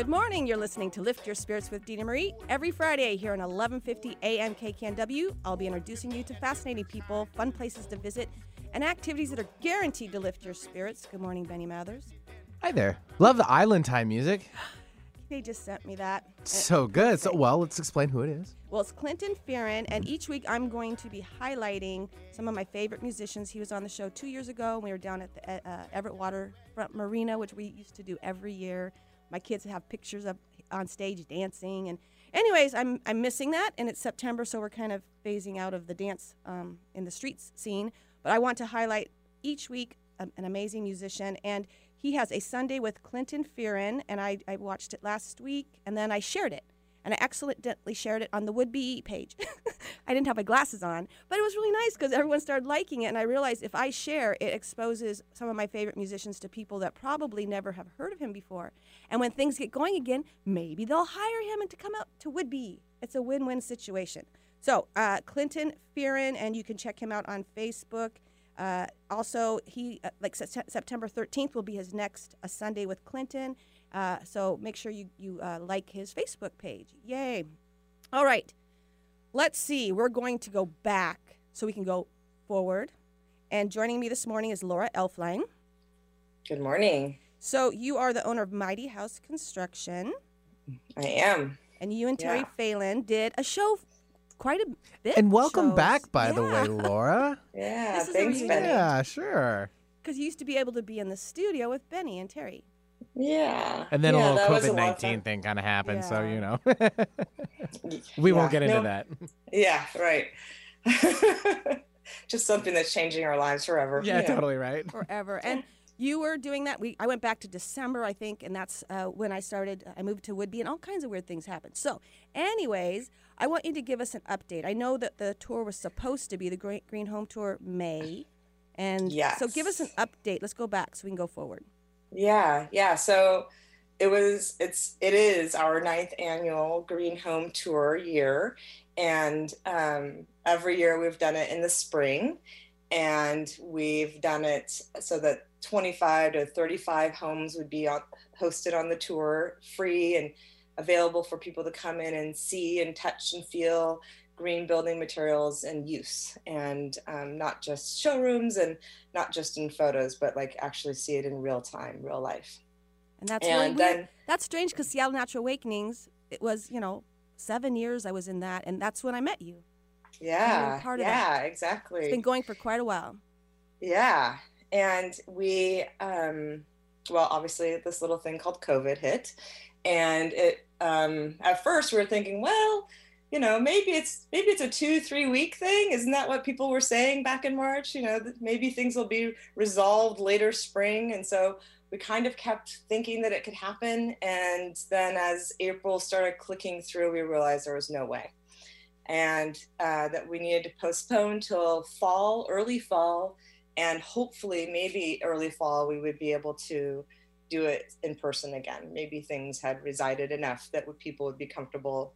Good morning. You're listening to Lift Your Spirits with Dina Marie every Friday here on 1150 AM KKNW. I'll be introducing you to fascinating people, fun places to visit, and activities that are guaranteed to lift your spirits. Good morning, Benny Mathers. Hi there. Love the Island Time music. They just sent me that. So good. So well, let's explain who it is. Well, it's Clinton Fearon, and each week I'm going to be highlighting some of my favorite musicians. He was on the show two years ago. We were down at the uh, Everett Waterfront Marina, which we used to do every year. My kids have pictures of on stage dancing, and anyways, I'm I'm missing that, and it's September, so we're kind of phasing out of the dance um, in the streets scene. But I want to highlight each week um, an amazing musician, and he has a Sunday with Clinton Fearon, and I, I watched it last week, and then I shared it and I accidentally shared it on the Whidbey page. I didn't have my glasses on, but it was really nice because everyone started liking it, and I realized if I share, it exposes some of my favorite musicians to people that probably never have heard of him before. And when things get going again, maybe they'll hire him and to come out to Whidbey. It's a win-win situation. So uh, Clinton Fearon, and you can check him out on Facebook. Uh, also, he uh, like September 13th will be his next a Sunday with Clinton. Uh, so make sure you, you uh, like his Facebook page. Yay. All right. Let's see. We're going to go back so we can go forward. And joining me this morning is Laura Elfline. Good morning. So you are the owner of Mighty House Construction. I am. And you and Terry yeah. Phelan did a show quite a bit. And welcome shows. back, by yeah. the way, Laura. yeah, thanks, Benny. Yeah, sure. Because you used to be able to be in the studio with Benny and Terry. Yeah. And then yeah, a little COVID nineteen thing kind of happened, Yeah. so you know, we Yeah, won't get into no. that. Yeah, right. Just something that's changing our lives forever. Yeah, you totally right. forever. And you were doing that. We I went back to December, I think, and that's uh, when I started. I moved to Whidbey, and all kinds of weird things happened. So, anyways, I want you to give us an update. I know that the tour was supposed to be the Great Green Home Tour May, and so give us an update. Let's go back so we can go forward. Yeah, yeah. So it was it's it is our ninth annual Green Home Tour year, and um, every year we've done it in the spring, and we've done it so that 25 to 35 homes would be on, hosted on the tour, free and available for people to come in and see and touch and feel green building materials and use, and um, not just showrooms and not just in photos, but like actually see it in real time, real life. And that's really and weird. That's strange because Seattle Natural Awakenings. It was you know seven years I was in that, and that's when I met you. yeah, part of yeah, It's exactly. been going for quite a while. Yeah, and we, um, well, obviously this little thing called COVID hit, and it. Um, at first, we were thinking, well, you know, maybe it's maybe it's a two three week thing. Isn't that what people were saying back in March? You know, maybe things will be resolved later spring, and so we kind of kept thinking that it could happen. And then as April started clicking through, we realized there was no way, and uh, that we needed to postpone till fall, early fall, and hopefully maybe early fall we would be able to do it in person again. Maybe things had resided enough that people would be comfortable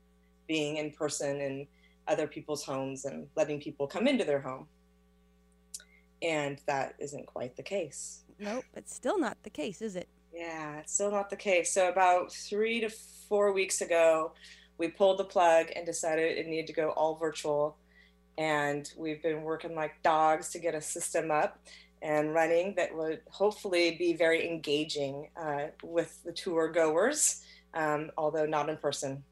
being in person in other people's homes and letting people come into their home. And that isn't quite the case. Nope, it's still not the case, is it? Yeah, it's still not the case. So about three to four weeks ago, we pulled the plug and decided it needed to go all virtual. And we've been working like dogs to get a system up and running that would hopefully be very engaging uh, with the tour goers, um, although not in person.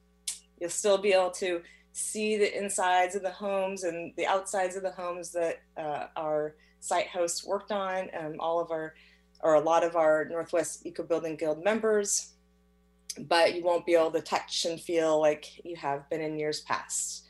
You'll still be able to see the insides of the homes and the outsides of the homes that uh, our site hosts worked on. Um, all of our or a lot of our Northwest Eco Building Guild members, but you won't be able to touch and feel like you have been in years past.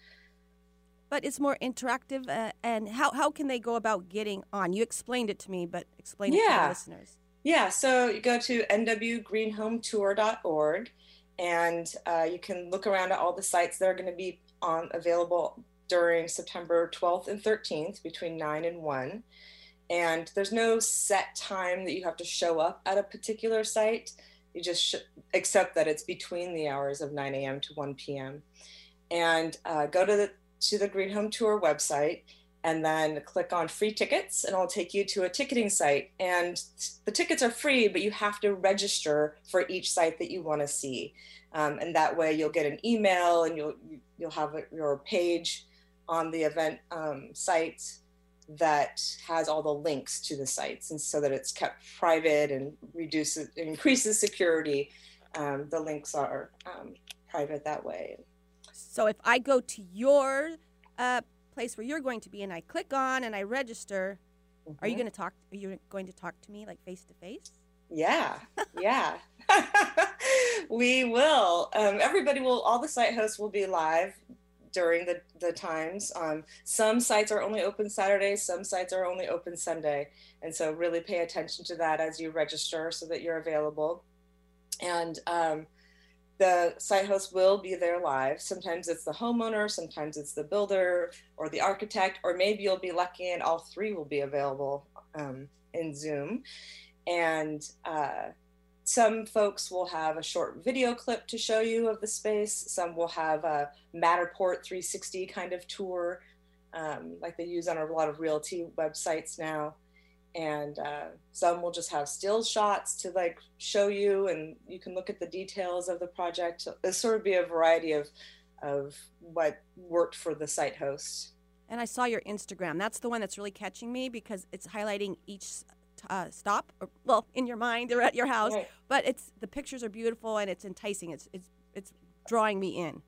But it's more interactive. Uh, and how, how can they go about getting on? You explained it to me, but explain it to Yeah. the listeners. Yeah, so you go to nwgreenhometour.org and uh, you can look around at all the sites that are going to be on available during September 12th and 13th between 9 and 1. And there's no set time that you have to show up at a particular site. You just sh- accept that it's between the hours of 9 a.m. to 1 p.m. And uh, go to the to the Green Home Tour website and then click on free tickets and it'll take you to a ticketing site. And the tickets are free but you have to register for each site that you want to see. Um, and that way you'll get an email and you'll you'll have a, your page on the event um, site that has all the links to the sites and so that it's kept private and reduces increases security. Um, the links are um, private that way So if I go to your uh, place where you're going to be and I click on and I register, are you Mhm. going to talk? Are you going to talk to me like face to face? Yeah, yeah. we will. Um, everybody will, all the site hosts will be live during the, the times. Um, some sites are only open Saturday, some sites are only open Sunday. And so really pay attention to that as you register so that you're available. And um, the site host will be there live. Sometimes it's the homeowner, sometimes it's the builder or the architect, or maybe you'll be lucky and all three will be available um, in Zoom and uh, some folks will have a short video clip to show you of the space. Some will have a Matterport 360 kind of tour, um, like they use on a lot of realty websites now. And uh, some will just have still shots to like show you, and you can look at the details of the project. There'll sort of be a variety of of what worked for the site host. And I saw your Instagram. That's the one that's really catching me because it's highlighting each uh, stop, or, well, in your mind or at your house. Right. But it's the pictures are beautiful and it's enticing. It's it's it's drawing me in.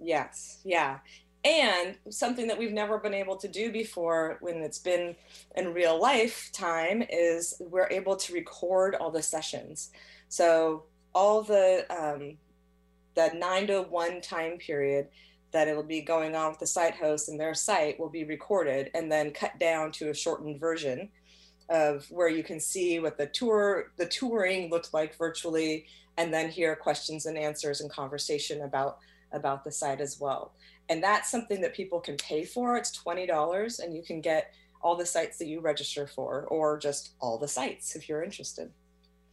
Yes, yeah. And something that we've never been able to do before when it's been in real life time is we're able to record all the sessions. So all the um, the nine to one time period that it'll be going on with the site host and their site will be recorded and then cut down to a shortened version of where you can see what the tour the touring looked like virtually and then hear questions and answers and conversation about about the site as well and that's something that people can pay for it's $20 and you can get all the sites that you register for or just all the sites if you're interested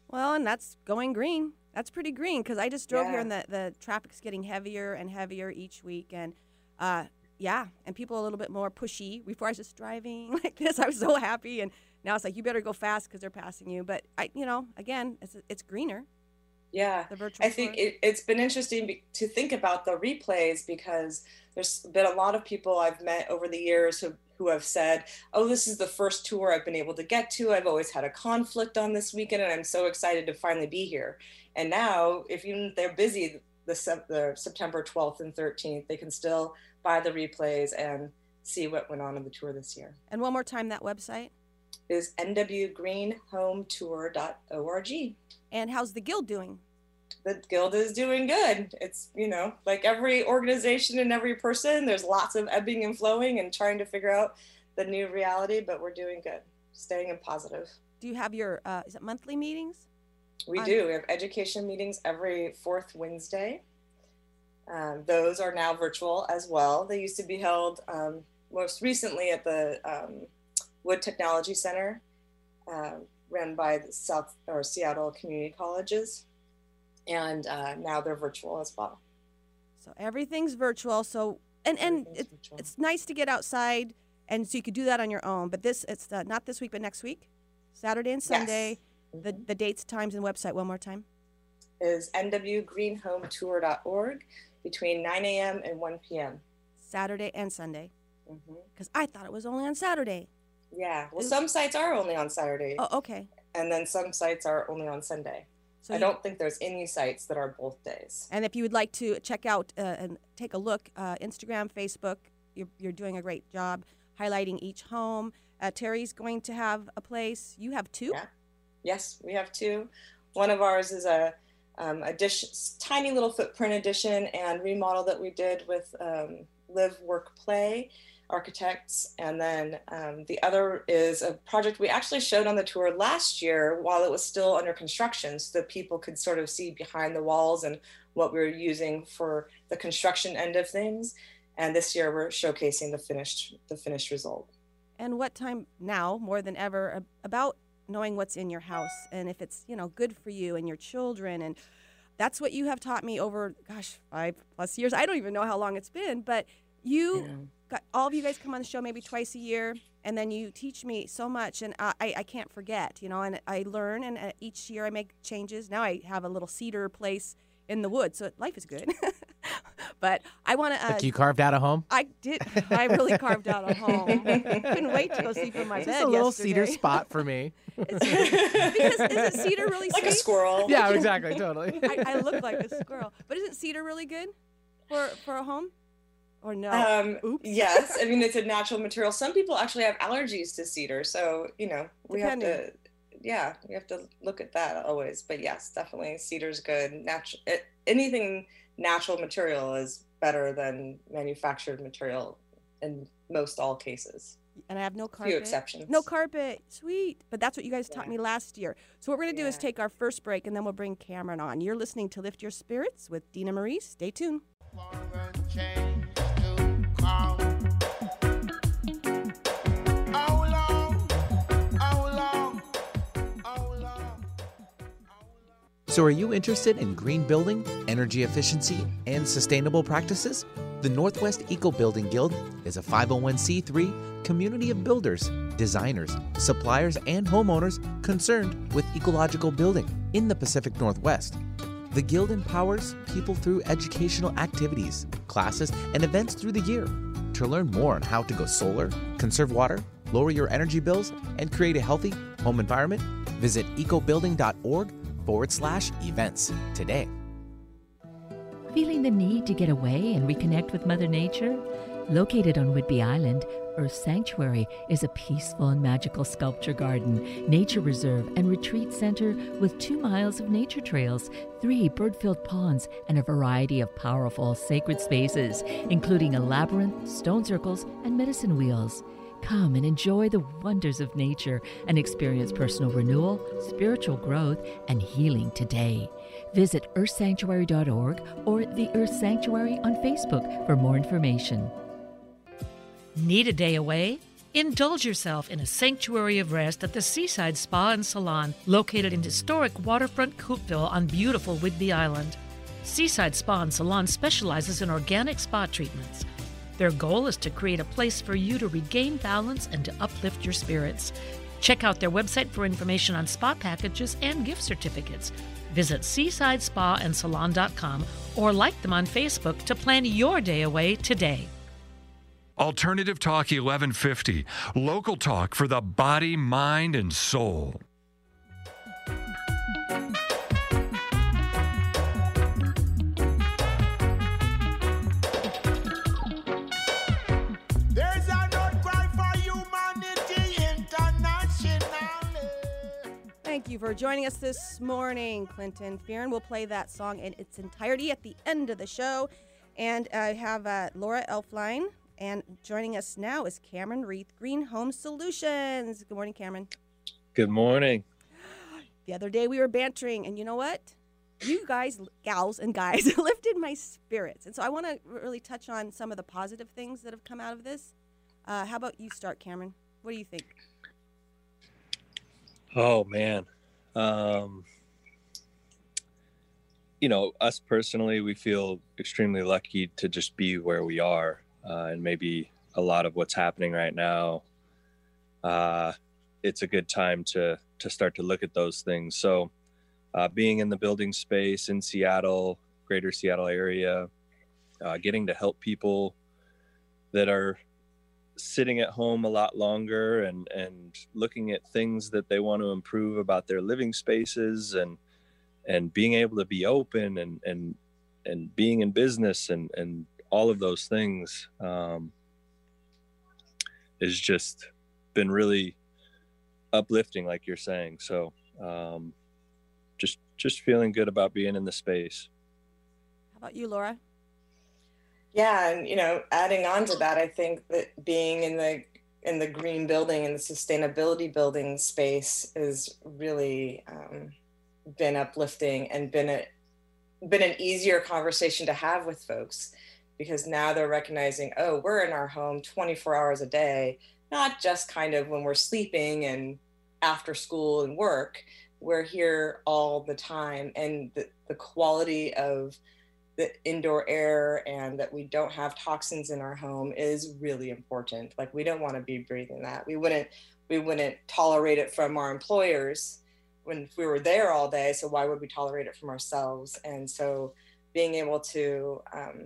Well, and that's going green. That's pretty green because I just drove here and the, the traffic's getting heavier and heavier each week. And uh, yeah, and people are a little bit more pushy. Before I was just driving like this, I was so happy. And now it's like, you better go fast because they're passing you. But, I, you know, again, it's, it's greener, yeah I think it, it's been interesting be- to think about the replays because there's been a lot of people I've met over the years who, who have said, Oh, this is the first tour I've been able to get to. I've always had a conflict on this weekend and I'm so excited to finally be here. And now, if even they're busy the, the September 12th and 13th, they can still buy the replays and see what went on in the tour this year. and one more time, that website. Is nwgreenhometour.org. And how's the guild doing? the guild is doing good. It's, you know, like every organization and every person, there's lots of ebbing and flowing and trying to figure out the new reality, but we're doing good, staying in positive. Do you have your, uh, is it monthly meetings? We On- do. We have education meetings every fourth Wednesday. Um, those are now virtual as well. They used to be held um, most recently at the um, Wood Technology Center, uh, run by the South or Seattle Community Colleges, and uh, now they're virtual as well. So everything's virtual. So, and, and it, it's nice to get outside and so you could do that on your own but this it's uh, not this week but next week saturday and sunday Yes. the, Mhm. the dates times and website one more time is nwgreenhometour.org between 9 a.m. and 1 p.m. saturday and sunday because i thought it was only on saturday Yeah, well, some sites are only on Saturday, oh okay and then some sites are only on Sunday. so I you- don't think there's any sites that are both days. and if you would like to check out uh, and take a look uh, instagram facebook you're, you're doing a great job highlighting each home uh, terry's going to have a place you have two Yeah. Yes, we have two. One of ours is a um, addition, tiny little footprint addition and remodel that we did with um, Live Work Play Architects, and then um, the other is a project we actually showed on the tour last year while it was still under construction, so that people could sort of see behind the walls and what we were using for the construction end of things. And this year we're showcasing the finished the finished result. and what time now more than ever about knowing what's in your house and if it's you know good for you and your children and that's what you have taught me over gosh five plus years i don't even know how long it's been but you got all of you guys come on the show maybe twice a year, and then you teach me so much, and I, I, I can't forget, you know, and I learn, and uh, each year I make changes. Now I have a little cedar place in the woods, so life is good. but I want to. Uh, Like you carved out a home? I did. I really carved out a home. Couldn't wait to go sleep in my Just bed a little yesterday. cedar spot for me. because isn't cedar really like a squirrel. yeah, exactly, totally. I, I look like a squirrel, but isn't cedar really good for for a home? Or no? Um, Oops. yes, I mean it's a natural material. Some people actually have allergies to cedar, so you know we have to, yeah, we have to look at that always. But yes, definitely cedar's good. Natural, anything natural material is better than manufactured material in most all cases. and I have no carpet. few exceptions. No carpet. Sweet. But that's what you guys taught me last year. So what we're going to do is take our first break and then we'll bring Cameron on. You're listening to Lift Your Spirits with Dina Marie. Stay tuned. So, are you interested in green building, energy efficiency, and sustainable practices? The Northwest Eco Building Guild is a 501c3 community of builders, designers, suppliers, and homeowners concerned with ecological building in the Pacific Northwest. The Guild empowers people through educational activities, classes, and events through the year. To learn more on how to go solar, conserve water, lower your energy bills, and create a healthy home environment, visit ecobuilding.org forward slash events today. Feeling the need to get away and reconnect with Mother Nature? Located on Whidbey Island, Earth Sanctuary is a peaceful and magical sculpture garden, nature reserve, and retreat center with two miles of nature trails, three bird filled ponds, and a variety of powerful sacred spaces, including a labyrinth, stone circles, and medicine wheels. Come and enjoy the wonders of nature and experience personal renewal, spiritual growth, and healing today. Visit earthsanctuary.org or the Earth Sanctuary on Facebook for more information. Need a day away? Indulge yourself in a sanctuary of rest at the Seaside Spa and Salon, located in historic waterfront Coupeville on beautiful Whidbey Island. Seaside Spa and Salon specializes in organic spa treatments. Their goal is to create a place for you to regain balance and to uplift your spirits. Check out their website for information on spa packages and gift certificates. Visit seasidespaandsalon.com or like them on Facebook to plan your day away today. Alternative Talk 1150, local talk for the body, mind, and soul. There's an outcry for humanity internationally. Thank you for joining us this morning, Clinton Fearon. We'll play that song in its entirety at the end of the show. And I have uh, Laura Elfline, and joining us now is Cameron Reith, Green Home Solutions. Good morning, Cameron. Good morning. The other day we were bantering, and you know what? You guys, gals and guys, lifted my spirits. And so I want to really touch on some of the positive things that have come out of this. Uh, how about you start, Cameron? What do you think? Oh man. Um you know, us personally, we feel extremely lucky to just be where we are. Uh, and maybe a lot of what's happening right now, uh, it's a good time to to start to look at those things. So, uh, being in the building space in Seattle, greater Seattle area, uh, getting to help people that are sitting at home a lot longer and and looking at things that they want to improve about their living spaces and and being able to be open and and and being in business and and all of those things um, is just been really uplifting like you're saying. So um, just just feeling good about being in the space. How about you, Laura? Yeah, and you know, adding on to that, I think that being in the in the green building and the sustainability building space is really um, been uplifting and been a been an easier conversation to have with folks because now they're recognizing, oh, we're in our home 24 hours a day, not just kind of when we're sleeping and after school and work. We're here all the time, and the, the quality of the indoor air and that we don't have toxins in our home is really important. Like we don't want to be breathing that. We wouldn't we wouldn't tolerate it from our employers when we were there all day. So why would we tolerate it from ourselves? And so being able to um,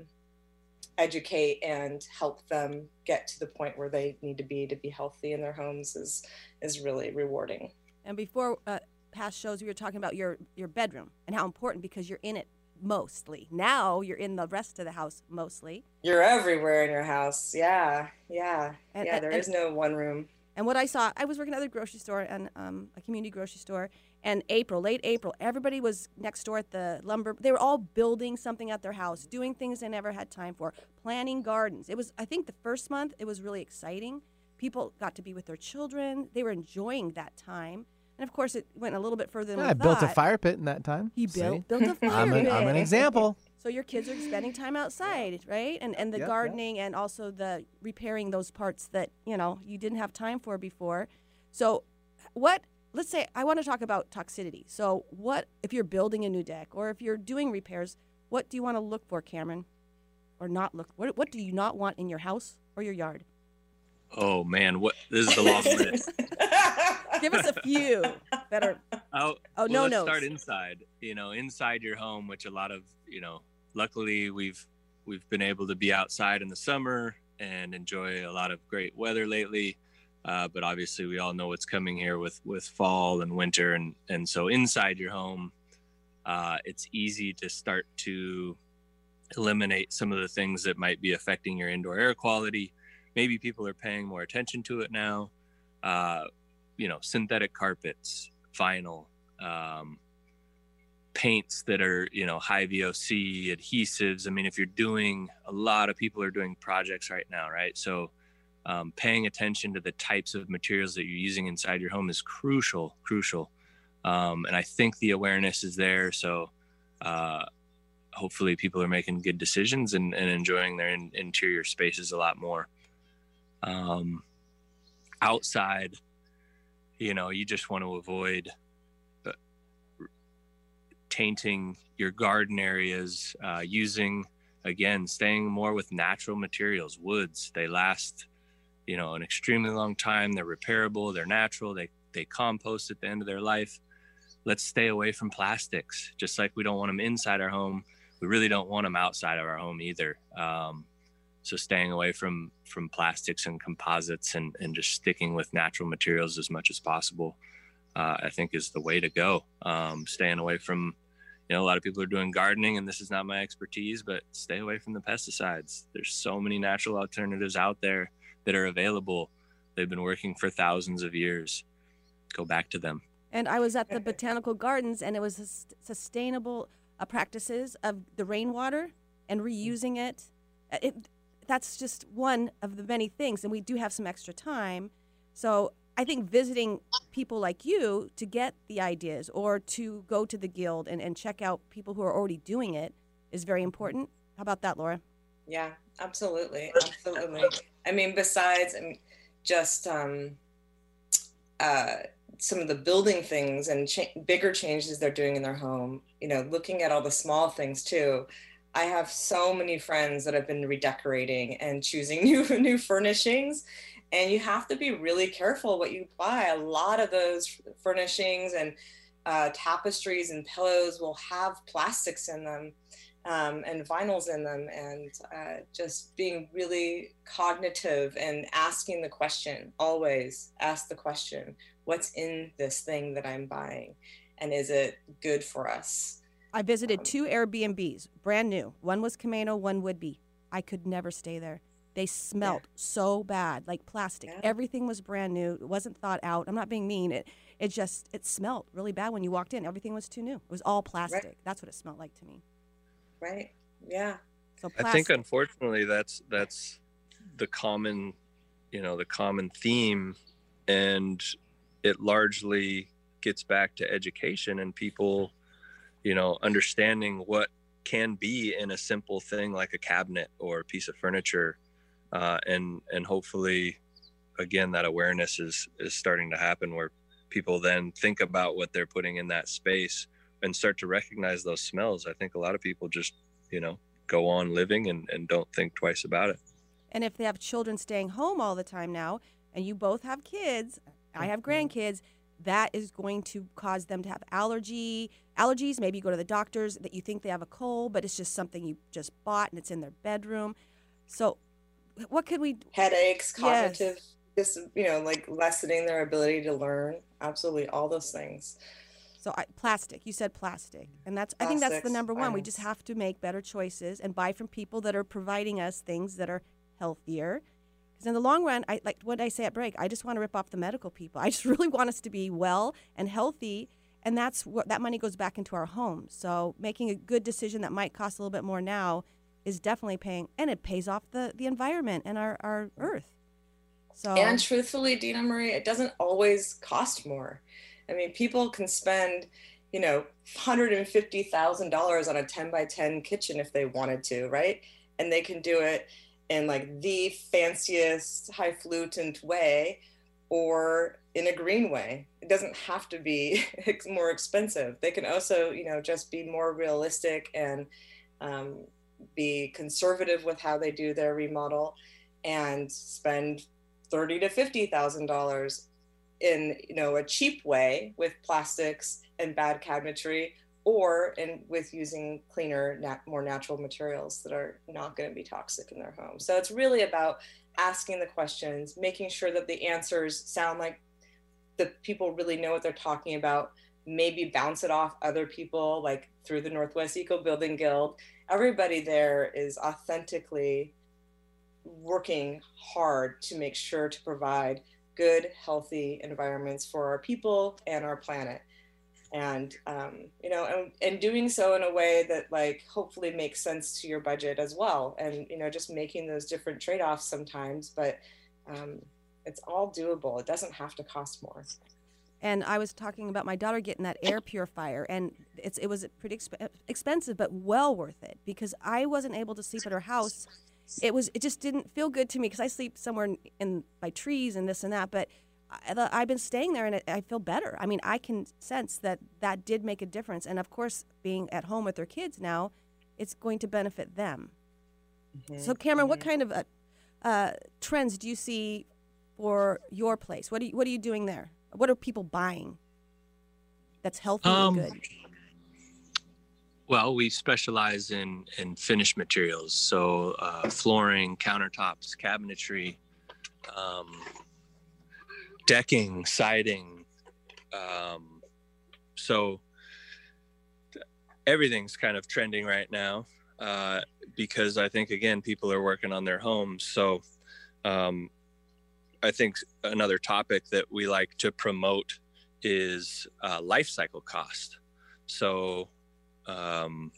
educate and help them get to the point where they need to be to be healthy in their homes is is really rewarding. And before uh, past shows, we were talking about your your bedroom and how important because you're in it mostly. Now you're in the rest of the house mostly. You're everywhere in your house. Yeah, yeah, And- yeah. and- There and- is no one room. And what I saw, I was working at a grocery store and um, a community grocery store. And April, late April, everybody was next door at the lumber. They were all building something at their house, doing things they never had time for, planting gardens. It was, I think, the first month. It was really exciting. People got to be with their children. They were enjoying that time. And of course, it went a little bit further than Yeah, I built a fire pit in that time. He built built a fire I'm an, I'm an example. So your kids are spending time outside, right? And and the Yep, yep. gardening and also the repairing those parts that, you know, you didn't have time for before. So what let's say I want to talk about toxicity. So what if you're building a new deck or if you're doing repairs, what do you want to look for, Cameron? Or not look what what do you not want in your house or your yard? Oh man, what this is the long list. Give us a few that are Oh, Oh, well, no let's start inside. You know, inside your home, which a lot of you know. Luckily, we've we've been able to be outside in the summer and enjoy a lot of great weather lately. Uh, but obviously, we all know what's coming here with with fall and winter, and and so inside your home, uh, it's easy to start to eliminate some of the things that might be affecting your indoor air quality. Maybe people are paying more attention to it now. Uh, you know, synthetic carpets, vinyl, um, paints that are, you know, high VOC, adhesives. I mean, if you're doing, a lot of people are doing projects right now, right? So, um, paying attention to the types of materials that you're using inside your home is crucial, crucial. Um, and I think the awareness is there. So, uh, hopefully, people are making good decisions and, and enjoying their in, interior spaces a lot more. Um, outside, you know, you just want to avoid uh, tainting your garden areas, uh, using, again, staying more with natural materials, woods. They last, you know, an extremely long time. They're repairable, they're natural, they, they compost at the end of their life. Let's stay away from plastics, just like we don't want them inside our home. We really don't want them outside of our home either. Um, so staying away from from plastics and composites and, and just sticking with natural materials as much as possible uh, i think is the way to go um, staying away from you know a lot of people are doing gardening and this is not my expertise but stay away from the pesticides there's so many natural alternatives out there that are available they've been working for thousands of years go back to them And I was at the botanical gardens, and it was sus- sustainable uh, practices of the rainwater and reusing it. Uh, it. That's just one of the many things, and we do have some extra time. So I think visiting people like you to get the ideas or to go to the guild and, and check out people who are already doing it is very important. How about that, Laura? Yeah, absolutely, absolutely. I mean, besides, I mean, just um, uh, some of the building things and cha- bigger changes they're doing in their home. You know, looking at all the small things too. I have so many friends that have been redecorating and choosing new new furnishings, and you have to be really careful what you buy. A lot of those furnishings and uh, tapestries and pillows will have plastics in them um, and vinyls in them, and uh, just being really cognitive and asking the question. Always ask the question: What's in this thing that I'm buying, and is it good for us? I visited two Airbnbs, brand new. One was Camano, one Whidbey. I could never stay there. They smelt so bad, like plastic. Yeah. Everything was brand new. It wasn't thought out. I'm not being mean. It it just it smelled really bad when you walked in. Everything was too new. It was all plastic. That's what it smelled like to me. Right? Yeah. So I think unfortunately that's that's the common, you know, the common theme, and it largely gets back to education and people, you know, understanding what can be in a simple thing like a cabinet or a piece of furniture, uh, and and hopefully, again, that awareness is is starting to happen where people then think about what they're putting in that space and start to recognize those smells. I think a lot of people just you know, go on living and, and don't think twice about it. And if they have children staying home all the time now, and you both have kids, I have mm-hmm. grandkids, that is going to cause them to have allergy allergies. Maybe you go to the doctors that you think they have a cold, but it's just something you just bought and it's in their bedroom. So, what could we? Headaches, Yes. cognitive, just you know, like lessening their ability to learn. Absolutely, all those things. So I, plastic. You said plastic, and that's I think that's the number one. We just have to make better choices and buy from people that are providing us things that are healthier. Because in the long run, I like what I say at break. I just want to rip off the medical people. I just really want us to be well and healthy, and that's what that money goes back into our homes. So making a good decision that might cost a little bit more now is definitely paying, and it pays off the the environment and our our earth. So And truthfully, Dina Marie, it doesn't always cost more. I mean, people can spend, you know, $150,000 on a 10 by 10 kitchen if they wanted to, right? And they can do it in like the fanciest, highfalutin way or in a green way. It doesn't have to be more expensive. They can also, you know, just be more realistic and um, be conservative with how they do their remodel and spend thirty to fifty thousand dollars in you know a cheap way with plastics and bad cabinetry or in with using cleaner nat- more natural materials that are not going to be toxic in their home. So it's really about asking the questions making sure that the answers sound like the people really know what they're talking about maybe bounce it off other people like through the northwest eco building guild. Everybody there is authentically working hard to make sure to provide good, healthy environments for our people and our planet. And um, you know, and, and doing so in a way that like hopefully makes sense to your budget as well. And you know, just making those different trade-offs sometimes, but um, it's all doable. It doesn't have to cost more. and I was talking about my daughter getting that air purifier, and it's it was pretty exp- expensive, but well worth it because I wasn't able to sleep at her house. It was it just didn't feel good to me because I sleep somewhere in, in by trees and this and that, but. I, the- I've been staying there and it, I feel better. I mean, I can sense that that did make a difference. And of course, being at home with their kids now, it's going to benefit them. So, Cameron, what kind of uh, uh, trends do you see for your place? What are you, what are you doing there? What are people buying that's healthy Um, and good? Well, we specialize in in finished materials, so uh, flooring, countertops, cabinetry, um, decking, siding. Um, so everything's kind of trending right now uh, because I think again people are working on their homes. So um, I think another topic that we like to promote is uh, life cycle cost. So um,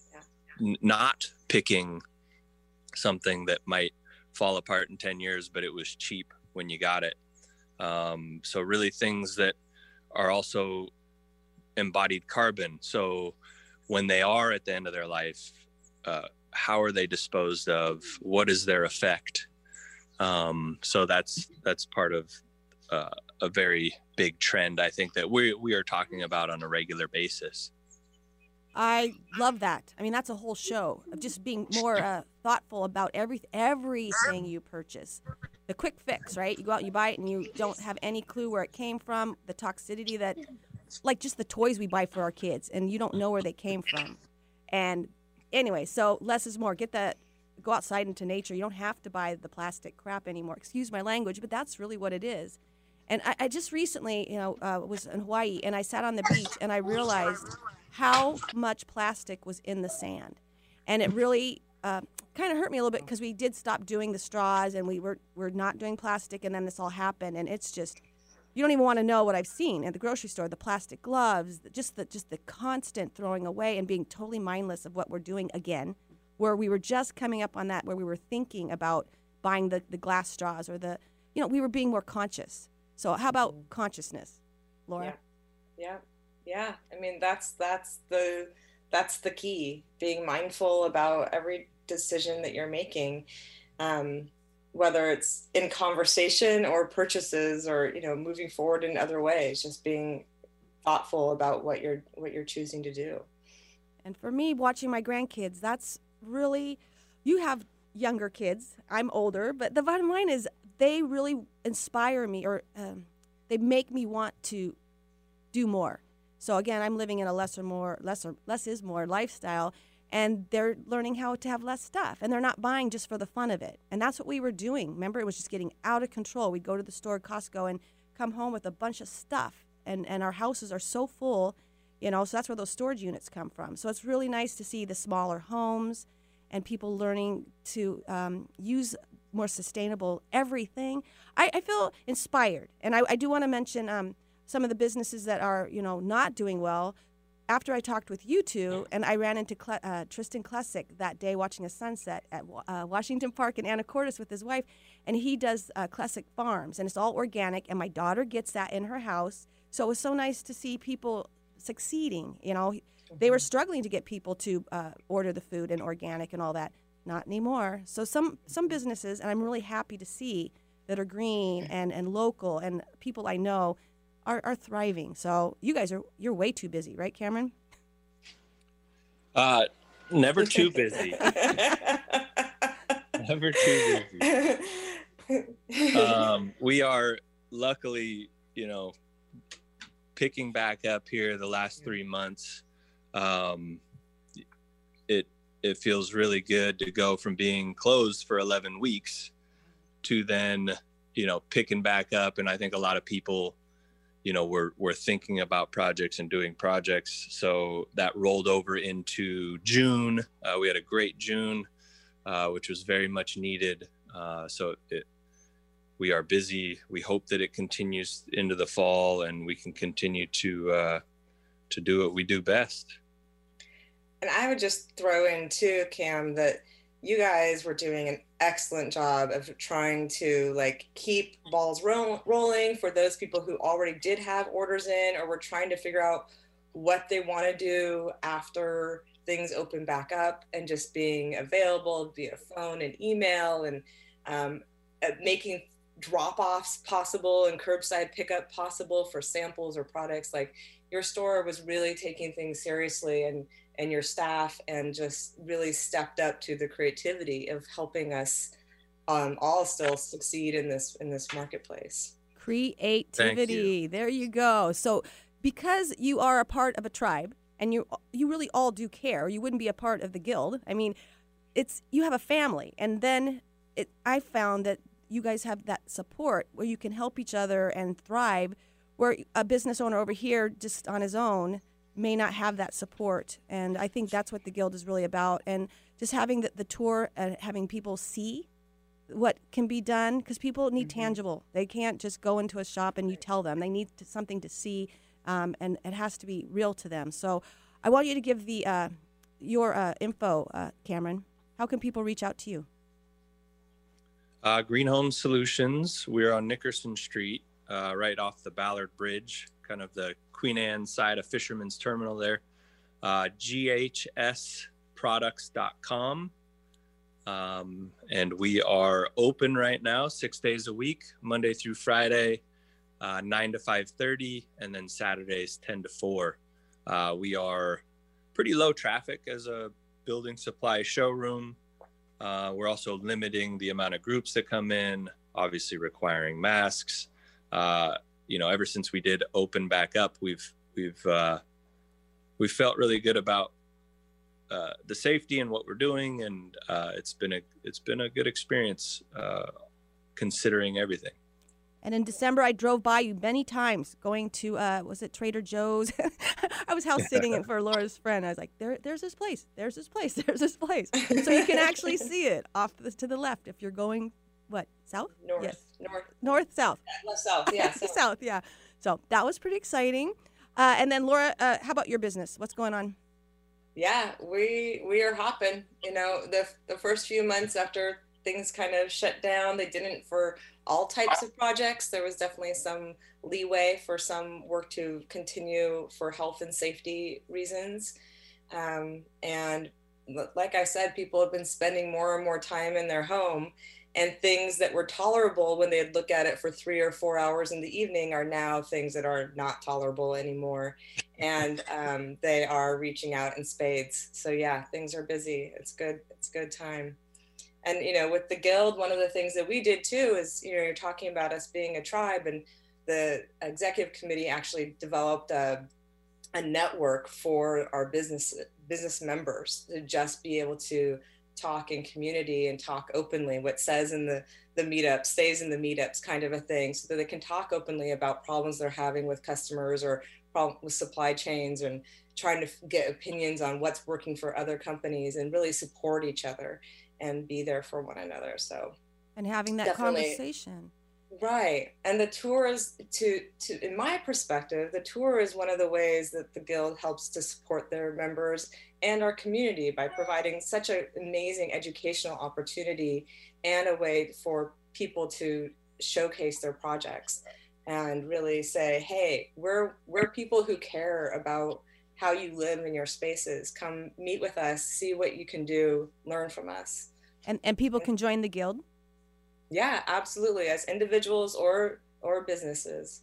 n- not picking something that might fall apart in 10 years, but it was cheap when you got it. Um, so, really, things that are also embodied carbon. So, when they are at the end of their life, uh, how are they disposed of? What is their effect? Um, so that's that's part of uh, a very big trend I think that we we are talking about on a regular basis. I love that. I mean, that's a whole show of just being more uh, thoughtful about every everything you purchase. The quick fix, right? You go out and you buy it, and you don't have any clue where it came from, the toxicity that, like just the toys we buy for our kids, and you don't know where they came from. And anyway, so less is more. Get that. Go outside into nature. You don't have to buy the plastic crap anymore. Excuse my language, but that's really what it is. And I, I just recently, you know, uh, was in Hawaii, and I sat on the beach, and I realized how much plastic was in the sand, and it really uh, kind of hurt me a little bit because we did stop doing the straws, and we were we're not doing plastic, and then this all happened, and it's just you don't even want to know what I've seen at the grocery store: the plastic gloves, just the just the constant throwing away and being totally mindless of what we're doing again. Where we were just coming up on that, where we were thinking about buying the, the glass straws or the, you know, we were being more conscious. So how about consciousness, Laura? Yeah. Yeah. I mean, that's that's the that's the key. Being mindful about every decision that you're making, um, whether it's in conversation or purchases or you know moving forward in other ways. Just being thoughtful about what you're what you're choosing to do. And for me, watching my grandkids, that's really, you have younger kids. I'm older, but the bottom line is they really inspire me or um, they make me want to do more. So again, I'm living in a lesser, more, lesser, less is more lifestyle, and they're learning how to have less stuff, and they're not buying just for the fun of it. And that's what we were doing. Remember, it was just getting out of control. We'd go to the store, Costco, and come home with a bunch of stuff, and and our houses are so full, you know. So that's where those storage units come from. So it's really nice to see the smaller homes and people learning to um, use more sustainable everything. I, I feel inspired, and I, I do want to mention um, some of the businesses that are you know not doing well. After I talked with you two, and I ran into Cle- uh, Tristan Klesick that day watching a sunset at uh, Washington Park in Anacortes with his wife, and he does uh, Klesick Farms, and it's all organic. And my daughter gets that in her house, so it was so nice to see people succeeding. You know, they were struggling to get people to uh, order the food and organic and all that. Not anymore. So some some businesses, and I'm really happy to see that are green and, and local and people I know are, are thriving. So you guys are you're way too busy, right, Cameron? Uh, never too busy. never too busy. Um, we are luckily, you know, picking back up here the last three months. Um, it it feels really good to go from being closed for 11 weeks to then, you know, picking back up. And I think a lot of people, you know, were were thinking about projects and doing projects. So that rolled over into June. Uh, we had a great June, uh, which was very much needed. Uh, so it, we are busy. We hope that it continues into the fall and we can continue to uh, to do what we do best. And I would just throw in too, Cam, that you guys were doing an excellent job of trying to like keep balls roll- rolling for those people who already did have orders in or were trying to figure out what they want to do after things open back up and just being available via phone and email and um, uh, making drop offs possible and curbside pickup possible for samples or products. Like your store was really taking things seriously and and your staff and just really stepped up to the creativity of helping us um, all still succeed in this in this marketplace Creativity. There you go. So because you are a part of a tribe and you you really all do care, you wouldn't be a part of the guild. I mean, it's you have a family and then it I found that you guys have that support where you can help each other and thrive where a business owner over here just on his own may not have that support. And i think that's what the guild is really about. And just having the, the tour and having people see what can be done because people need tangible. They can't just go into a shop and you tell them. They need to, something to see um, and it has to be real to them. So i want you to give the uh, your uh, info uh, cameron. How can people reach out to you? Uh, Green Home Solutions. We're on Nickerson Street, uh, right off the Ballard Bridge, kind of the Queen Anne side of Fisherman's Terminal there. Uh, GHSproducts.com. Um, and we are open right now, six days a week, Monday through Friday, uh, nine to five thirty, and then Saturdays ten to four. Uh, we are pretty low traffic as a building supply showroom. Uh, we're also limiting the amount of groups that come in, obviously requiring masks. You know, ever since we did open back up, we've we've uh, we felt really good about uh, the safety and what we're doing, and uh, it's been a it's been a good experience uh, considering everything. And in December, I drove by you many times going to, uh, was it Trader Joe's? I was house sitting in for Laura's friend. I was like, there, there's this place, there's this place, there's this place. So you can actually see it off the, to the left if you're going, what, south? north Yes. north North, south. south yeah south. south. yeah. So that was pretty exciting. Uh, and then Laura, uh, how about your business? What's going on? yeah we we are hopping you know the the first few months after things kind of shut down they didn't for all types of projects there was definitely some leeway for some work to continue for health and safety reasons um, and like i said people have been spending more and more time in their home and things that were tolerable when they'd look at it for three or four hours in the evening are now things that are not tolerable anymore. And um, they are reaching out in spades. So yeah things are busy. It's good it's good time. And you know with the guild one of the things that we did too is you know you're talking about us being a tribe and the executive committee actually developed a, a network for our business business members to just be able to talk in community and talk openly what says in the the meetup stays in the meetups kind of a thing so that they can talk openly about problems they're having with customers or problem with supply chains and trying to get opinions on what's working for other companies and really support each other and be there for one another so and having that Definitely. conversation. Right. And the tour is to to in my perspective, the tour is one of the ways that the guild helps to support their members and our community by providing such an amazing educational opportunity and a way for people to showcase their projects and really say, "Hey, we're we're people who care about how you live in your spaces. Come meet with us, see what you can do, learn from us." And and people can join the guild. Yeah, absolutely, as individuals or or businesses.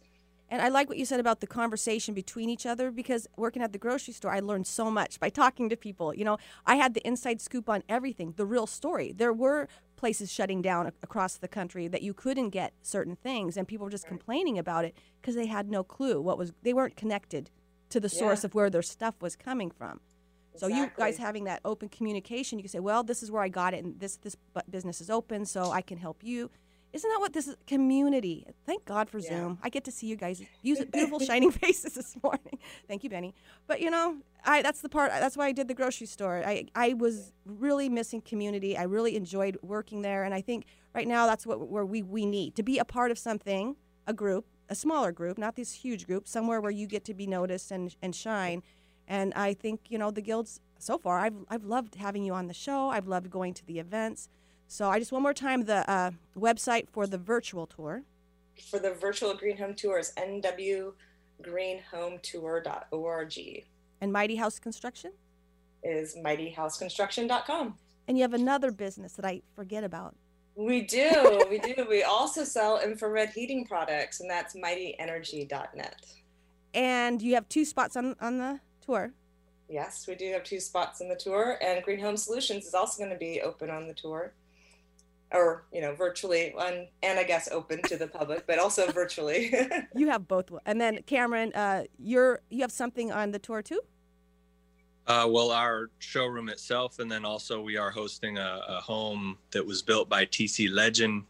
And I like what you said about the conversation between each other because working at the grocery store, I learned so much by talking to people. You know, I had the inside scoop on everything, the real story. There were places shutting down across the country that you couldn't get certain things, and people were just complaining about it because they had no clue what was, they weren't connected to the source Yeah. of where their stuff was coming from. So you guys having that open communication, you can say, "Well, this is where I got it, and this this business is open, so I can help you." Isn't that what this is? Community. Thank God for Yeah. Zoom. I get to see you guys use beautiful shining faces this morning. Thank you, Benny. But you know, I that's the part. That's why I did the grocery store. I I was really missing community. I really enjoyed working there, and I think right now that's what where we we need to be a part of something, a group, a smaller group, not this huge group, somewhere where you get to be noticed and and shine. And I think you know the guilds so far. I've I've loved having you on the show. I've loved going to the events. So I just one more time the uh, website for the virtual tour. for the virtual green home tour is nwgreenhometour.org and Mighty House Construction. is mightyhouseconstruction.com And you have another business that I forget about. we do we do we also sell infrared heating products and that's mightyenergy.net And you have two spots on on the tour. yes we do have two spots in the tour and green home solutions is also going to be open on the tour or you know virtually and, and i guess open to the public but also virtually You have both. And then Cameron, uh, you're you have something on the tour too. Uh, well, our showroom itself, and then also we are hosting a, a home that was built by TC Legend,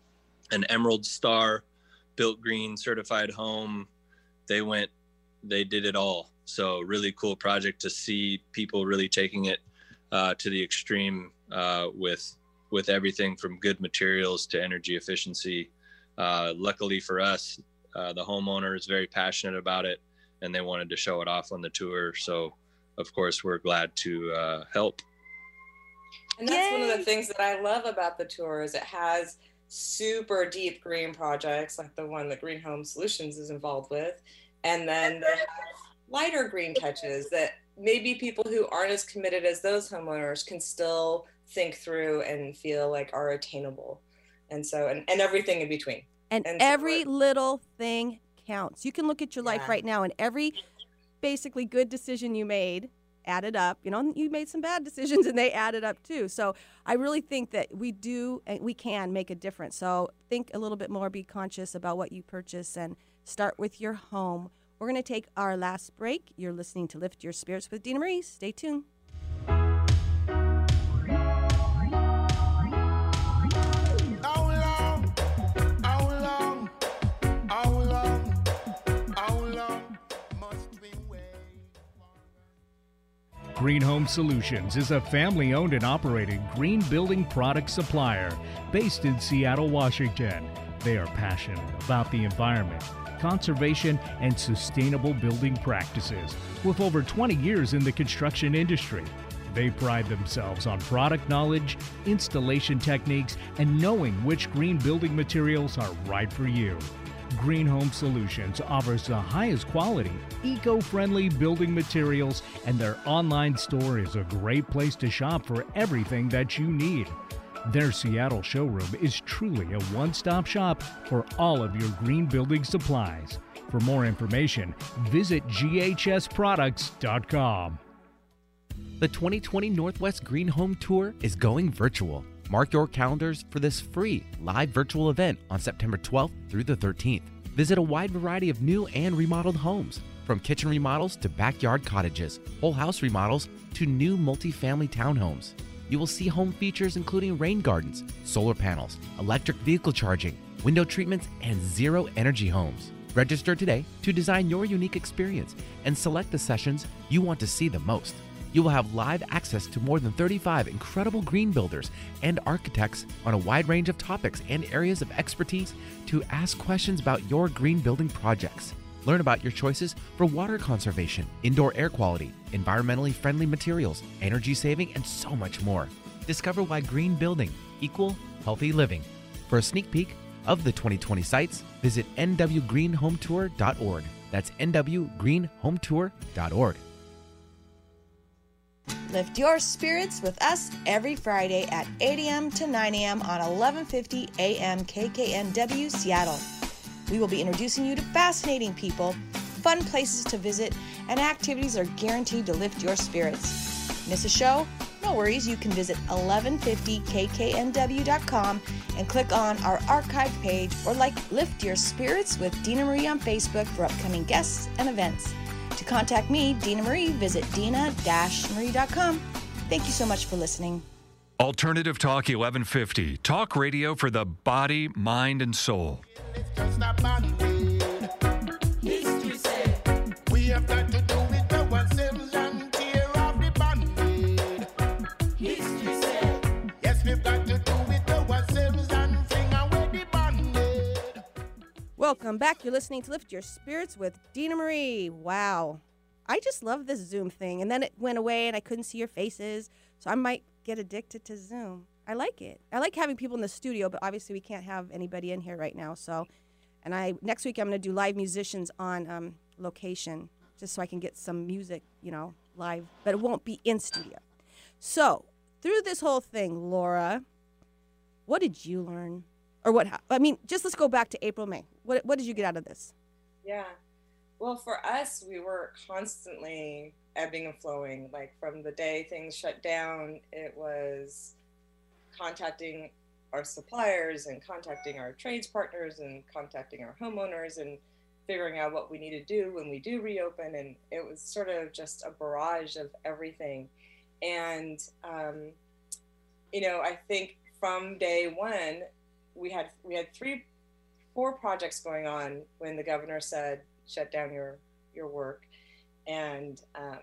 an Emerald Star, built green certified home. They went, they did it all. So really cool project to see people really taking it uh, to the extreme uh, with with everything from good materials to energy efficiency. Uh, luckily for us, uh, the homeowner is very passionate about it, and they wanted to show it off on the tour. So of course, we're glad to uh, help. And that's one of the things that I love about the tour is it has super deep green projects like the one that Green Home Solutions is involved with, and then they have lighter green touches that maybe people who aren't as committed as those homeowners can still think through and feel like are attainable. And so, and, and everything in between. And, And every little thing counts. You can look at your life right now, and every basically good decision you made added up. You know, you made some bad decisions, and they added up too. So I really think that we do and we can make a difference. So think a little bit more, be conscious about what you purchase, and start with your home. We're going to take our last break. You're listening to Lift Your Spirits with Dina Marie. Stay tuned. How long? How long? How long? How long must we wait? Green Home Solutions is a family owned and operated green building product supplier based in Seattle, Washington. They are passionate about the environment, conservation, and sustainable building practices. With over 20 years in the construction industry, they pride themselves on product knowledge, installation techniques, and knowing which green building materials are right for you. Green Home Solutions offers the highest quality, eco friendly building materials, and their online store is a great place to shop for everything that you need. Their Seattle showroom is truly a one stop shop for all of your green building supplies. For more information, visit ghsproducts.com. The 2020 Northwest Green Home Tour is going virtual. Mark your calendars for this free live virtual event on September 12th through the 13th. Visit a wide variety of new and remodeled homes, from kitchen remodels to backyard cottages, whole house remodels to new multi-family townhomes. You will see home features including rain gardens, solar panels, electric vehicle charging, window treatments, and zero energy homes. Register today to design your unique experience and select the sessions you want to see the most. You will have live access to more than 35 incredible green builders and architects on a wide range of topics and areas of expertise to ask questions about your green building projects. Learn about your choices for water conservation, indoor air quality, environmentally friendly materials, energy saving, and so much more. Discover why green building equal healthy living. For a sneak peek of the 2020 sites, visit nwgreenhometour.org. That's nwgreenhometour.org. Lift your spirits with us every Friday at 8 a.m. to 9 a.m. on 1150 a.m. KKNW Seattle. We will be introducing you to fascinating people, fun places to visit, and activities are guaranteed to lift your spirits. Miss a show? No worries, you can visit 1150kknw.com and click on our archive page or like Lift Your Spirits with Dina Marie on Facebook for upcoming guests and events. To contact me, Dina Marie, visit dina-marie.com. Thank you so much for listening. Alternative Talk 1150, talk radio for the body, mind, and soul. Welcome back. You're listening to Lift Your Spirits with Dina Marie. Wow. I just love this Zoom thing. And then it went away and I couldn't see your faces. So I might get addicted to Zoom. I like it. I like having people in the studio, but obviously we can't have anybody in here right now. So, and I next week I'm going to do live musicians on um, location just so I can get some music, you know, live, but it won't be in studio. So, through this whole thing, Laura, what did you learn? Or what? I mean, just let's go back to April, May. What what did you get out of this? Yeah. Well, for us, we were constantly ebbing and flowing. Like from the day things shut down, it was contacting our suppliers and contacting our trades partners and contacting our homeowners and figuring out what we need to do when we do reopen. And it was sort of just a barrage of everything. And, um, you know, I think from day one, we had we had three, four projects going on when the governor said shut down your your work, and um,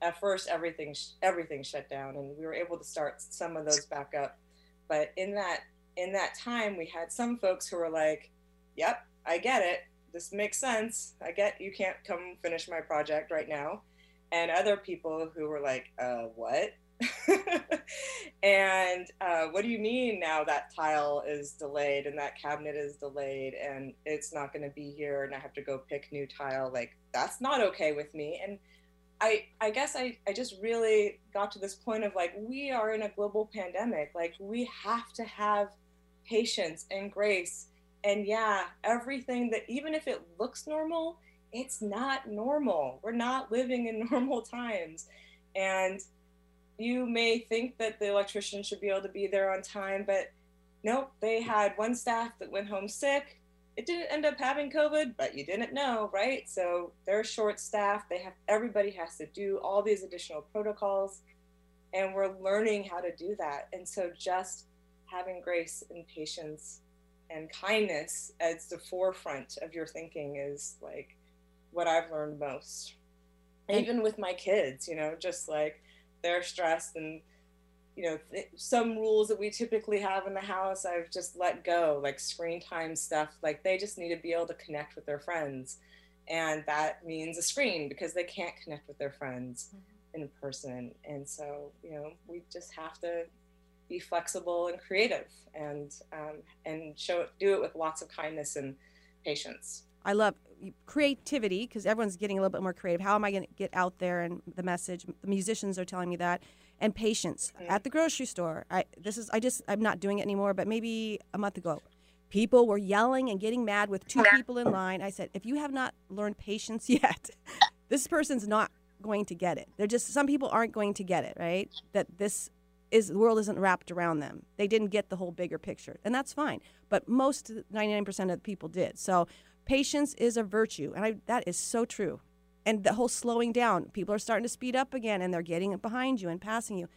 at first everything everything shut down, and we were able to start some of those back up. But in that in that time, we had some folks who were like, "Yep, I get it. This makes sense. I get you can't come finish my project right now," and other people who were like, "Uh, what?" and uh, what do you mean now that tile is delayed and that cabinet is delayed and it's not going to be here and I have to go pick new tile? Like that's not okay with me. And I I guess I I just really got to this point of like we are in a global pandemic. Like we have to have patience and grace. And yeah, everything that even if it looks normal, it's not normal. We're not living in normal times. And you may think that the electrician should be able to be there on time, but nope, they had one staff that went home sick. It didn't end up having COVID, but you didn't know, right? So they're short staffed. They have everybody has to do all these additional protocols, and we're learning how to do that. And so just having grace and patience and kindness as the forefront of your thinking is like what I've learned most. Even with my kids, you know, just like they're stressed and you know th- some rules that we typically have in the house i've just let go like screen time stuff like they just need to be able to connect with their friends. And that means a screen because they can't connect with their friends in person. And so you know we just have to be flexible and creative and um, and show do it with lots of kindness and patience. I love creativity because everyone's getting a little bit more creative. How am I going to get out there and the message? The musicians are telling me that, and patience mm-hmm. at the grocery store. I this is I just I'm not doing it anymore, but maybe a month ago, people were yelling and getting mad with two people in line. I said, if you have not learned patience yet, this person's not going to get it. They're just some people aren't going to get it, right? That this is the world isn't wrapped around them. They didn't get the whole bigger picture, and that's fine. But most 99% of the people did. So patience is a virtue, and I, that is so true. And the whole slowing down, people are starting to speed up again, and they're getting behind you and passing you.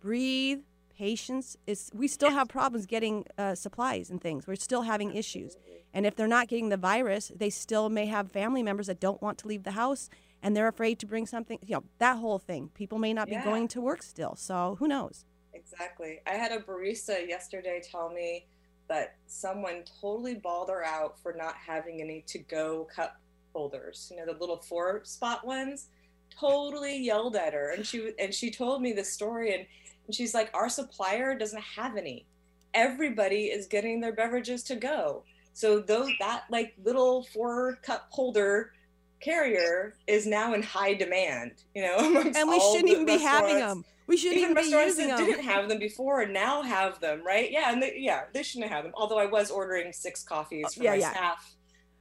Breathe. Patience is. We still have problems getting uh, supplies and things. We're still having issues, and if they're not getting the virus, they still may have family members that don't want to leave the house, and they're afraid to bring something. You know that whole thing. People may not Yeah. be going to work still, so who knows? Exactly. I had a barista yesterday tell me that someone totally balled her out for not having any to go cup holders. You know, the little four spot ones. Totally yelled at her, and she and she told me the story, and, and she's like, "Our supplier doesn't have any. Everybody is getting their beverages to go. So those that like little four cup holder." carrier is now in high demand you know And we shouldn't even be having them. We shouldn't even even be restaurants using that them. didn't have them before and now have them, right? Yeah, and they, yeah, they shouldn't have them. Although I was ordering six coffees uh, for Yeah, my yeah. staff.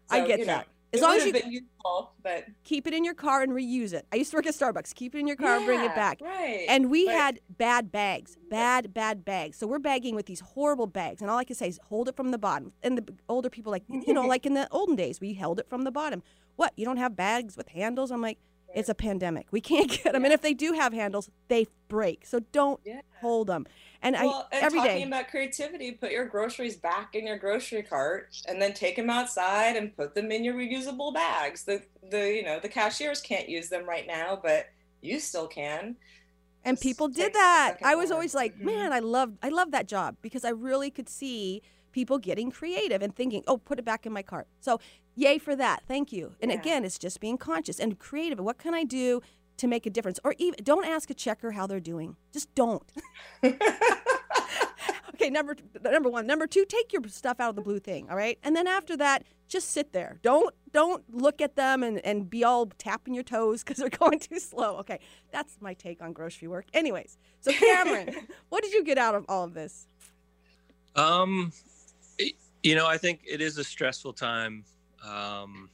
I get you know, that. As long as you been useful, but keep it in your car and reuse it. I used to work at Starbucks. Keep it in your car and bring it back. right, And we but- had bad bags, bad, bad bags. So we're bagging with these horrible bags. And all I can say is hold it from the bottom. And the older people, like, you know, like in the olden days, we held it from the bottom. What? You don't have bags with handles? I'm like, it's a pandemic. We can't get them. And if they do have handles, they break. So don't hold them. And well, I and every talking day. about creativity, put your groceries back in your grocery cart and then take them outside and put them in your reusable bags. The the you know the cashiers can't use them right now, but you still can. and people did that. I was always like, mm-hmm. man, I love I love that job because I really could see people getting creative and thinking, oh, put it back in my cart. So, yay for that. Thank you. And again, it's just being conscious and creative. What can I do to make a difference? Or even don't ask a checker how they're doing. Just don't. okay, number number one. Number two, take your stuff out of the blue thing. All right, and then after that, just sit there. Don't don't look at them and, and be all tapping your toes because they're going too slow. Okay, that's my take on grocery work. Anyways, so Cameron, what did you get out of all of this? Um, y- you know, I think it is a stressful time, um,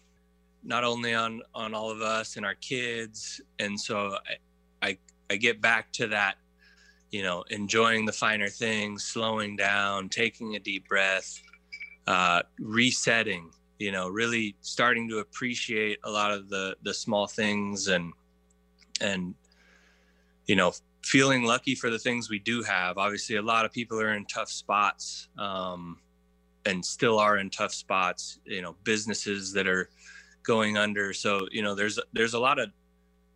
not only on on all of us and our kids, and so I, I I get back to that, you know, enjoying the finer things, slowing down, taking a deep breath, uh, resetting. You know, really starting to appreciate a lot of the the small things and and you know feeling lucky for the things we do have obviously a lot of people are in tough spots um, and still are in tough spots you know businesses that are going under. So you know there's there's a lot of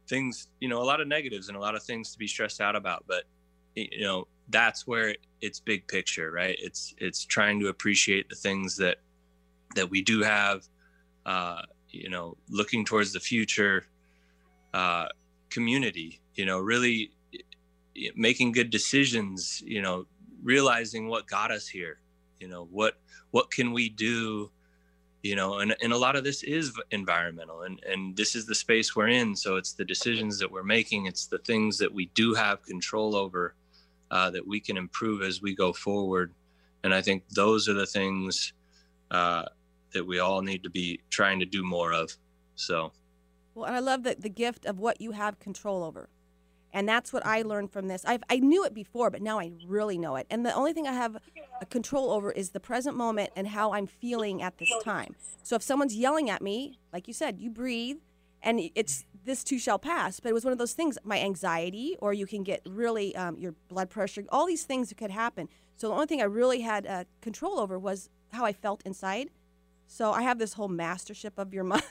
things you know a lot of negatives and a lot of things to be stressed out about but you know that's where it's big picture right? It's it's trying to appreciate the things that that we do have uh you know looking towards the future uh community you know really making good decisions you know realizing what got us here you know what what can we do you know and, and a lot of this is environmental and and this is the space we're in. So it's the decisions that we're making. It's the things that we do have control over uh, that we can improve as we go forward. And i think those are the things uh, that we all need to be trying to do more of. So. Well, and I love that the gift of what you have control over. And that's what I learned from this. I've, I knew it before, but now I really know it. And the only thing I have control over is the present moment and how I'm feeling at this time. So if someone's yelling at me, like you said, you breathe and it's this too shall pass. But it was one of those things, my anxiety, or you can get really um, your blood pressure, all these things could happen. So the only thing I really had uh, control over was how I felt inside. So I have this whole mastership of your mind.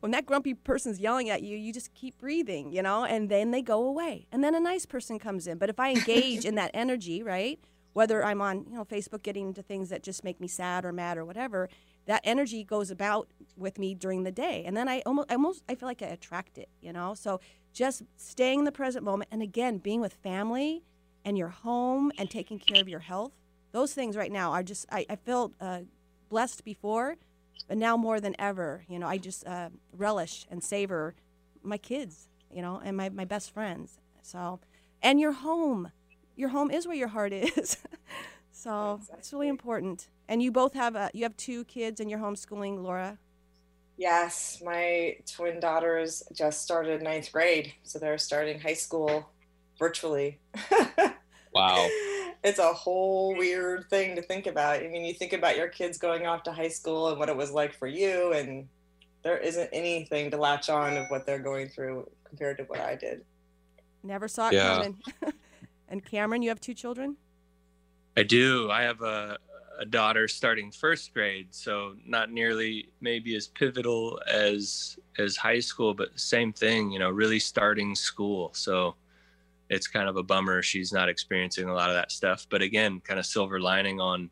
when that grumpy person's yelling at you, you just keep breathing, you know, and then they go away. And then a nice person comes in. But if I engage in that energy, right, whether I'm on, you know, Facebook getting into things that just make me sad or mad or whatever, that energy goes about with me during the day. And then I almost, I almost, I feel like I attract it, you know. So just staying in the present moment, and again, being with family and your home and taking care of your health. Those things right now are just, I, I feel uh, blessed before, but now more than ever, you know, I just uh, relish and savor my kids, you know, and my, my best friends. So, and your home. Your home is where your heart is. so it's really important. And you both have uh, you have two kids and you're homeschooling, Laura. Yes, my twin daughters just started ninth grade, so they're starting high school virtually. Wow. It's a whole weird thing to think about. I mean, you think about your kids going off to high school and what it was like for you, and there isn't anything to latch on of what they're going through compared to what I did. Never saw it Yeah. coming. and Cameron, you have two children. I do. I have a, a daughter starting first grade, so not nearly maybe as pivotal as as high school, but same thing. You know, really starting school. So it's kind of a bummer she's not experiencing a lot of that stuff. But again, kind of silver lining on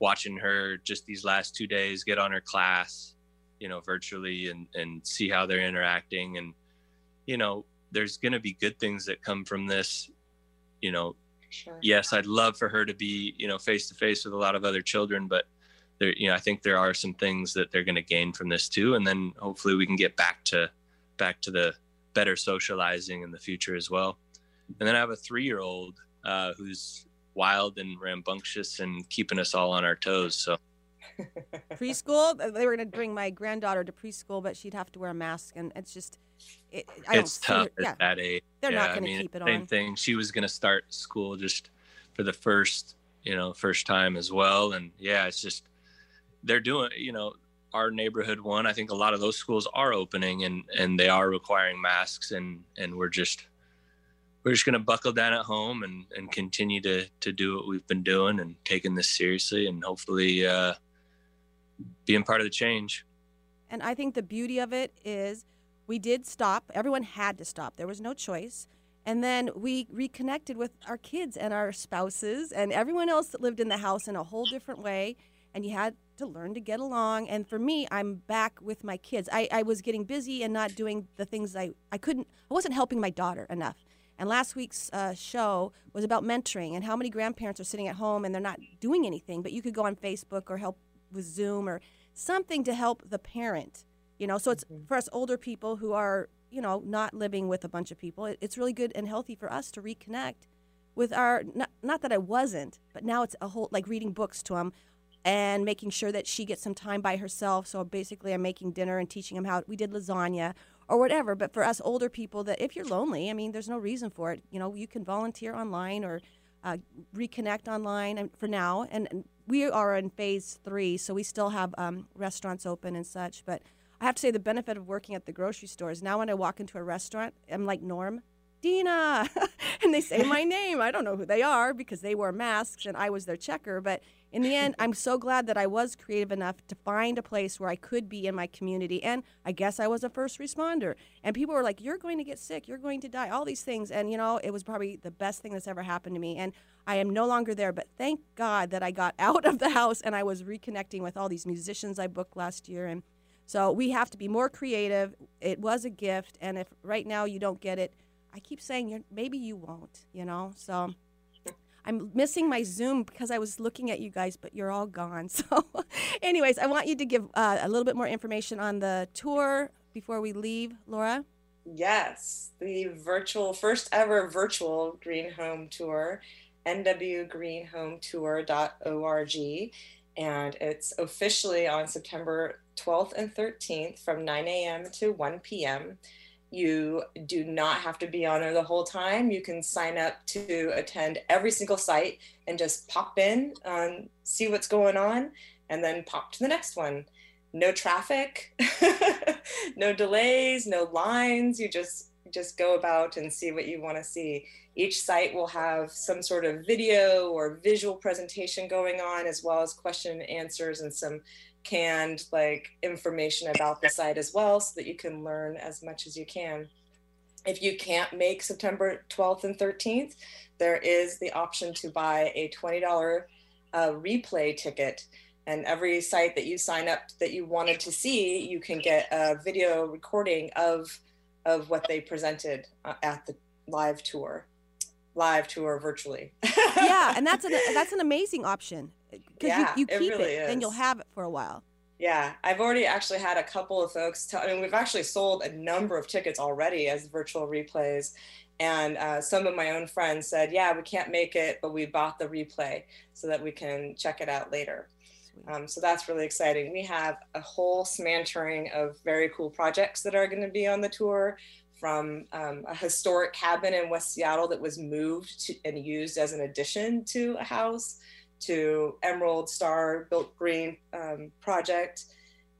watching her just these last two days get on her class, you know, virtually and and see how they're interacting and you know, there's going to be good things that come from this. You know, Sure. yes, I'd love for her to be, you know, face to face with a lot of other children, but there, you know, I think there are some things that they're going to gain from this too, and then hopefully we can get back to back to the better socializing in the future as well. And then I have a three-year-old uh, who's wild and rambunctious and keeping us all on our toes. So preschool. They were going to bring my granddaughter to preschool, but she'd have to wear a mask, and it's just, it, I don't it's tough her- at that age. They're not Yeah, I gonna keep it same on. Same thing. She was going to start school just for the first, you know, first time as well. And yeah, it's just they're doing, you know, our neighborhood one. I think a lot of those schools are opening and and they are requiring masks, and and we're just we're just going to buckle down at home and and continue to to do what we've been doing and taking this seriously and hopefully uh, being part of the change. And I think the beauty of it is we did stop. Everyone had to stop. There was no choice. And then we reconnected with our kids and our spouses and everyone else that lived in the house in a whole different way. And you had to learn to get along. And for me, I'm back with my kids. I, I was getting busy and not doing the things I, I couldn't, I wasn't helping my daughter enough. And last week's uh, show was about mentoring and how many grandparents are sitting at home and they're not doing anything, but you could go on Facebook or help with Zoom or something to help the parent. You know, so it's for us older people who are, you know, not living with a bunch of people. It, it's really good and healthy for us to reconnect with our. Not, not that I wasn't, but now it's a whole like reading books to them and making sure that she gets some time by herself. So basically, I'm making dinner and teaching them how we did lasagna or whatever. But for us older people, that if you're lonely, I mean, there's no reason for it. You know, you can volunteer online or uh, reconnect online for now. And, we are in phase three, so we still have um, restaurants open and such. But I have to say, the benefit of working at the grocery store is now when I walk into a restaurant, I'm like Norm, Dina, and they say my name. I don't know who they are because they wore masks and I was their checker. But in the end, I'm so glad that I was creative enough to find a place where I could be in my community. And I guess I was a first responder. And people were like, You're going to get sick. You're going to die. All these things. And, you know, it was probably the best thing that's ever happened to me. And I am no longer there. But thank God that I got out of the house and I was reconnecting with all these musicians I booked last year. And so we have to be more creative. It was a gift. And if right now you don't get it, I keep saying you're, maybe you won't, you know? So I'm missing my Zoom because I was looking at you guys, but you're all gone. So, anyways, I want you to give uh, a little bit more information on the tour before we leave, Laura. Yes, the virtual, first ever virtual Green Home Tour, nwgreenhometour.org. And it's officially on September 12th and 13th from 9 a.m. to 1 p.m. You do not have to be on there the whole time. You can sign up to attend every single site and just pop in, um, see what's going on, and then pop to the next one. No traffic, no delays, no lines. You just just go about and see what you want to see. Each site will have some sort of video or visual presentation going on, as well as question and answers and some canned like information about the site as well so that you can learn as much as you can. If you can't make September 12th and 13th, there is the option to buy a $20 uh, replay ticket. And every site that you sign up that you wanted to see, you can get a video recording of of what they presented uh, at the live tour, live tour virtually. yeah, and that's an that's an amazing option because Yeah, you, you it keep really it and you'll have it for a while. Yeah, I've already actually had a couple of folks tell. I mean, we've actually sold a number of tickets already as virtual replays, and uh, some of my own friends said, "Yeah, we can't make it, but we bought the replay so that we can check it out later." Um, so that's really exciting. We have a whole smattering of very cool projects that are going to be on the tour, from um, a historic cabin in West Seattle that was moved to, and used as an addition to a house to Emerald Star Built Green um, project,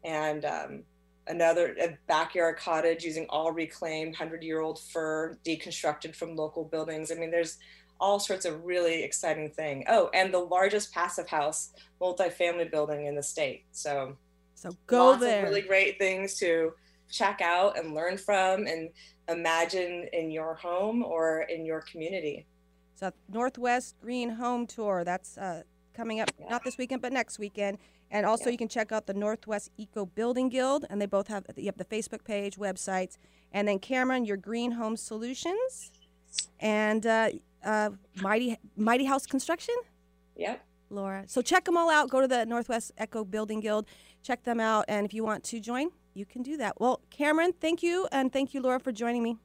and um, another a backyard cottage using all reclaimed 100 year old fir deconstructed from local buildings. I mean, there's all sorts of really exciting thing. Oh, and the largest passive house multifamily building in the state. So, so go lots there. Of really great things to check out and learn from and imagine in your home or in your community. So Northwest Green Home Tour. That's uh, coming up not this weekend, but next weekend. And also, you can check out the Northwest Eco Building Guild, and they both have you have the Facebook page, websites, and then Cameron, your Green Home Solutions, and uh, uh, Mighty Mighty House Construction. Yep. Laura. So check them all out. Go to the Northwest Eco Building Guild, check them out, and if you want to join, you can do that. Well, Cameron, thank you, and thank you, Laura, for joining me.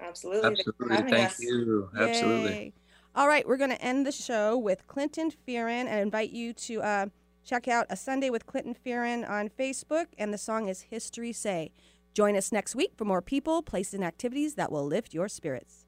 Absolutely. Absolutely. Thank us. you. Absolutely. Yay. All right, we're going to end the show with Clinton Fearon and invite you to uh, check out A Sunday with Clinton Fearon on Facebook, and the song is History Say. Join us next week for more people, places, and activities that will lift your spirits.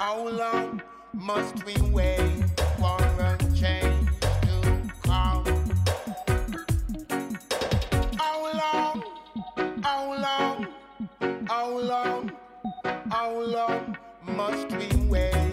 How long must we wait for a change to come? How long, how long, how long, how long must we wait